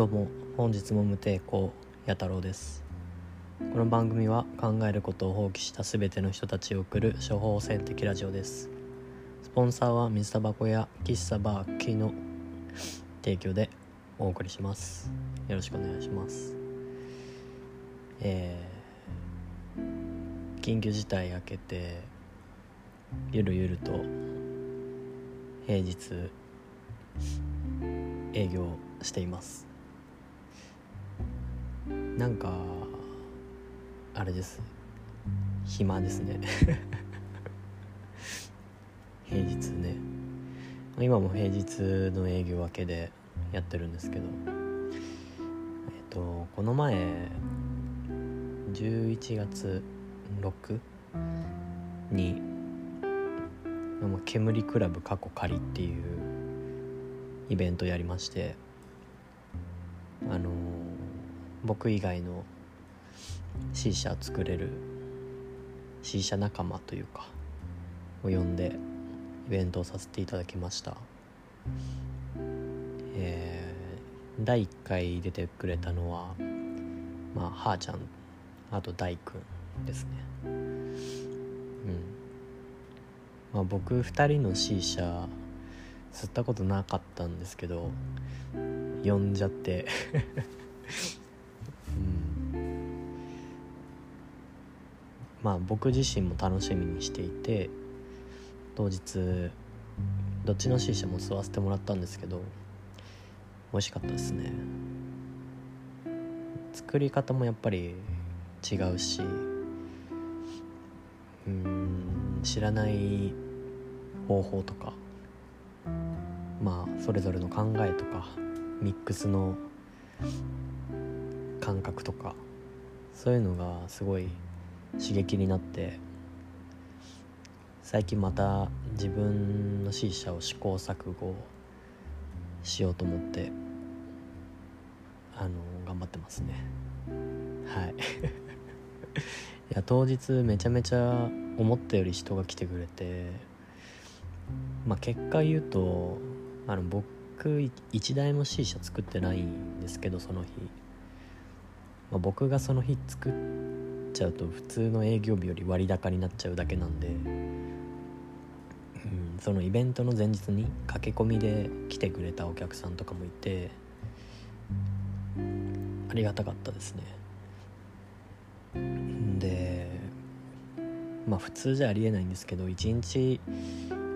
どうも本日も無抵抗や太郎です。この番組は考えることを放棄した全ての人たちを送る処方箋的ラジオです。スポンサーは水タバコや喫茶バーキの提供でお送りします。よろしくお願いします。えー、緊急事態明けてゆるゆると平日営業しています。なんかあれです。暇ですね。平日ね。今も平日の営業明けでやってるんですけど。えっとこの前11月6に「煙クラブ過去仮」っていうイベントやりまして。僕以外の C 社作れる C 社仲間というかを呼んでイベントをさせていただきました。えー、第1回出てくれたのはまあはーちゃんあと大くんですね。うん。まあ僕2人の C 社吸ったことなかったんですけど呼んじゃって まあ僕自身も楽しみにしていて当日どっちの C 社も吸わせてもらったんですけど美味しかったですね。作り方もやっぱり違うしうん知らない方法とかまあそれぞれの考えとかミックスの感覚とかそういうのがすごい刺激になって最近また自分の C 社を試行錯誤しようと思ってあの頑張ってますね。はい。いや当日めちゃめちゃ思ったより人が来てくれてまあ結果言うとあの僕1台も C 社作ってないんですけどその日、まあ、僕がその日作っちゃうと普通の営業日より割高になっちゃうだけなんで、うん、そのイベントの前日に駆け込みで来てくれたお客さんとかもいてありがたかったですね。でまあ普通じゃありえないんですけど1日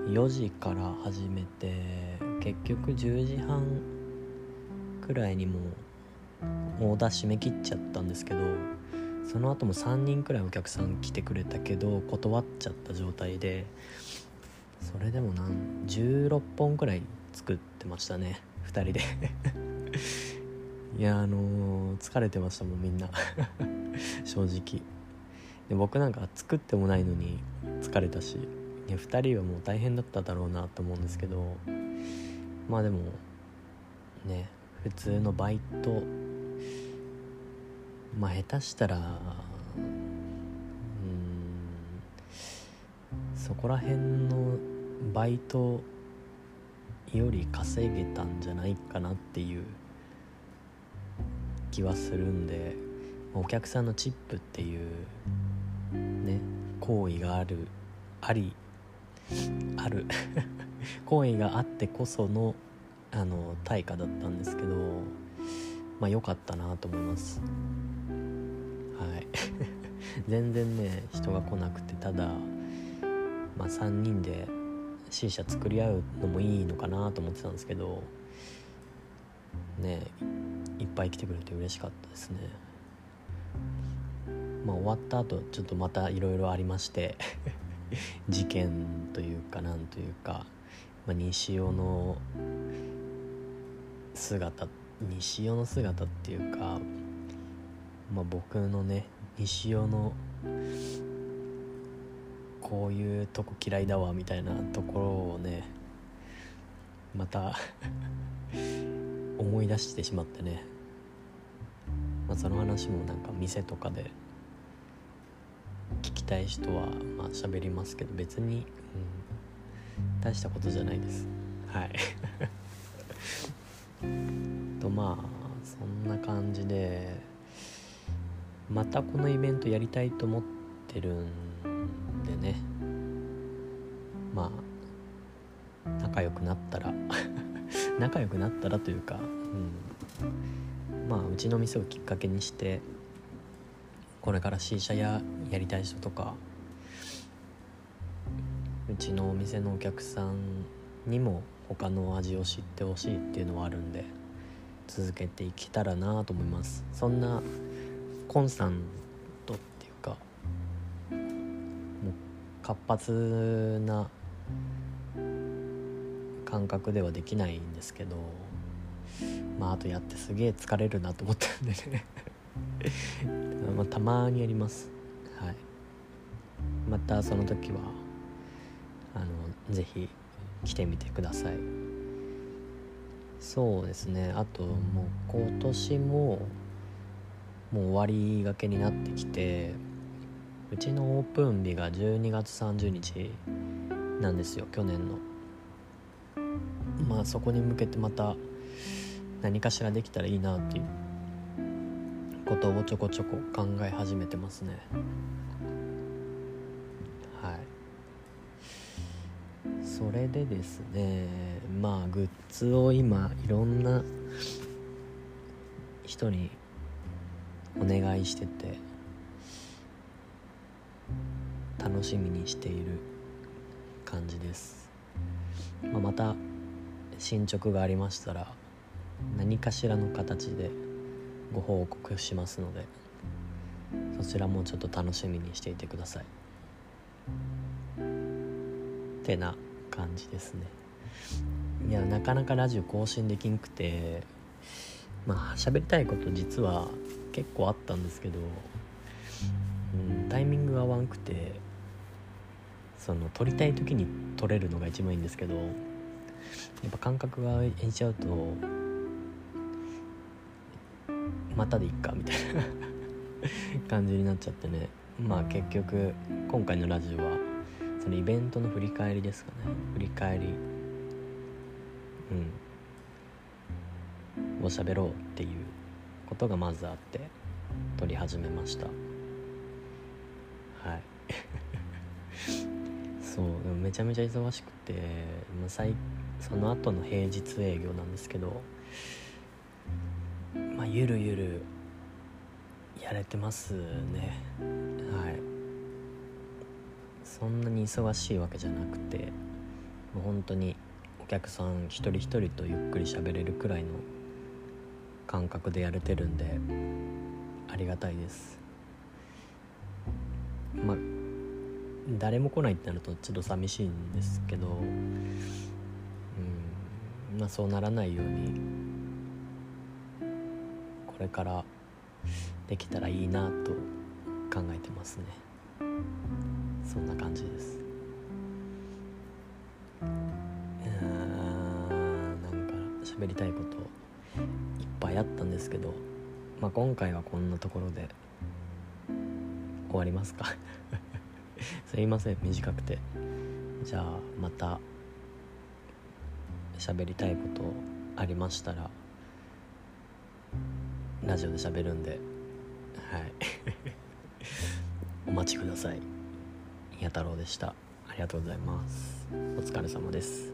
4時から始めて結局10時半くらいにもうオーダー締め切っちゃったんですけどその後も3人くらいお客さん来てくれたけど断っちゃった状態でそれでも何16本くらい作ってましたね2人で。いやあのー、疲れてましたもんみんな。正直。で僕なんか作ってもないのに疲れたし。2人はもう大変だっただろうなと思うんですけど。まあでもね普通のバイトまあ下手したらうんそこら辺のバイトより稼げたんじゃないかなっていう気はするんでお客さんのチップっていうね行為があるありある。行為があってこそのあの対価だったんですけどまあ良かったなと思います。はい。全然ね人が来なくてただまあ3人で C 社作り合うのもいいのかなと思ってたんですけどねいっぱい来てくれて嬉しかったですね。まあ終わった後ちょっとまたいろいろありまして 事件というかなんというか、まあ、西尾の姿って西尾の姿っていうか、まあ、僕のね西尾のこういうとこ嫌いだわみたいなところをねまた思い出してしまってね、まあ、その話もなんか店とかで聞きたい人はまあ喋りますけど別に、うん、大したことじゃないです。はい。とまあそんな感じでまたこのイベントやりたいと思ってるんでね。まあ仲良くなったら。仲良くなったらというか、うん、まあうちの店をきっかけにしてこれから C 社ややりたい人とかうちのお店のお客さんにも他の味を知ってほしいっていうのはあるんで。続けていけたらなと思います。そんなコンスタントっていうかもう活発な感覚ではできないんですけどまああとやってすげえ疲れるなと思ったんでね。まあたまにやります。はい。またその時はあのぜひ来てみてください。そうですね。あともう今年ももう終わりがけになってきてうちのオープン日が12月30日なんですよ去年の。まあそこに向けてまた何かしらできたらいいなっていうことをちょこちょこ考え始めてますね。それでですねまあグッズを今いろんな人にお願いしてて楽しみにしている感じです、まあ、また進捗がありましたら何かしらの形でご報告しますのでそちらもちょっと楽しみにしていてください。てな感じですね。いやなかなかラジオ更新できんくてまあ喋りたいこと実は結構あったんですけど、うん、タイミングが合わんくてその撮りたい時に撮れるのが一番いいんですけどやっぱ感覚が空いちゃうとまたでいっかみたいな 感じになっちゃってね。まあ結局今回のラジオはそのイベントの振り返りですかね。振り返り。うん。を喋ろうっていうことがまずあって撮り始めました。はい。そうでもめちゃめちゃ忙しくて、まあ、その後の平日営業なんですけどまあゆるゆるやれてますね。はい。そんなに忙しいわけじゃなくてもう本当にお客さん一人一人とゆっくり喋れるくらいの感覚でやれてるんでありがたいですまあ誰も来ないってなるとちょっと寂しいんですけどうんまあそうならないようにこれからできたらいいなと考えてますね。そんな感じです。なんか喋りたいこといっぱいあったんですけど、まあ、今回はこんなところで終わりますか？すいません短くて。じゃあまた喋りたいことありましたらラジオで喋るんではい。お待ちください。弥太郎でした。ありがとうございます。お疲れ様です。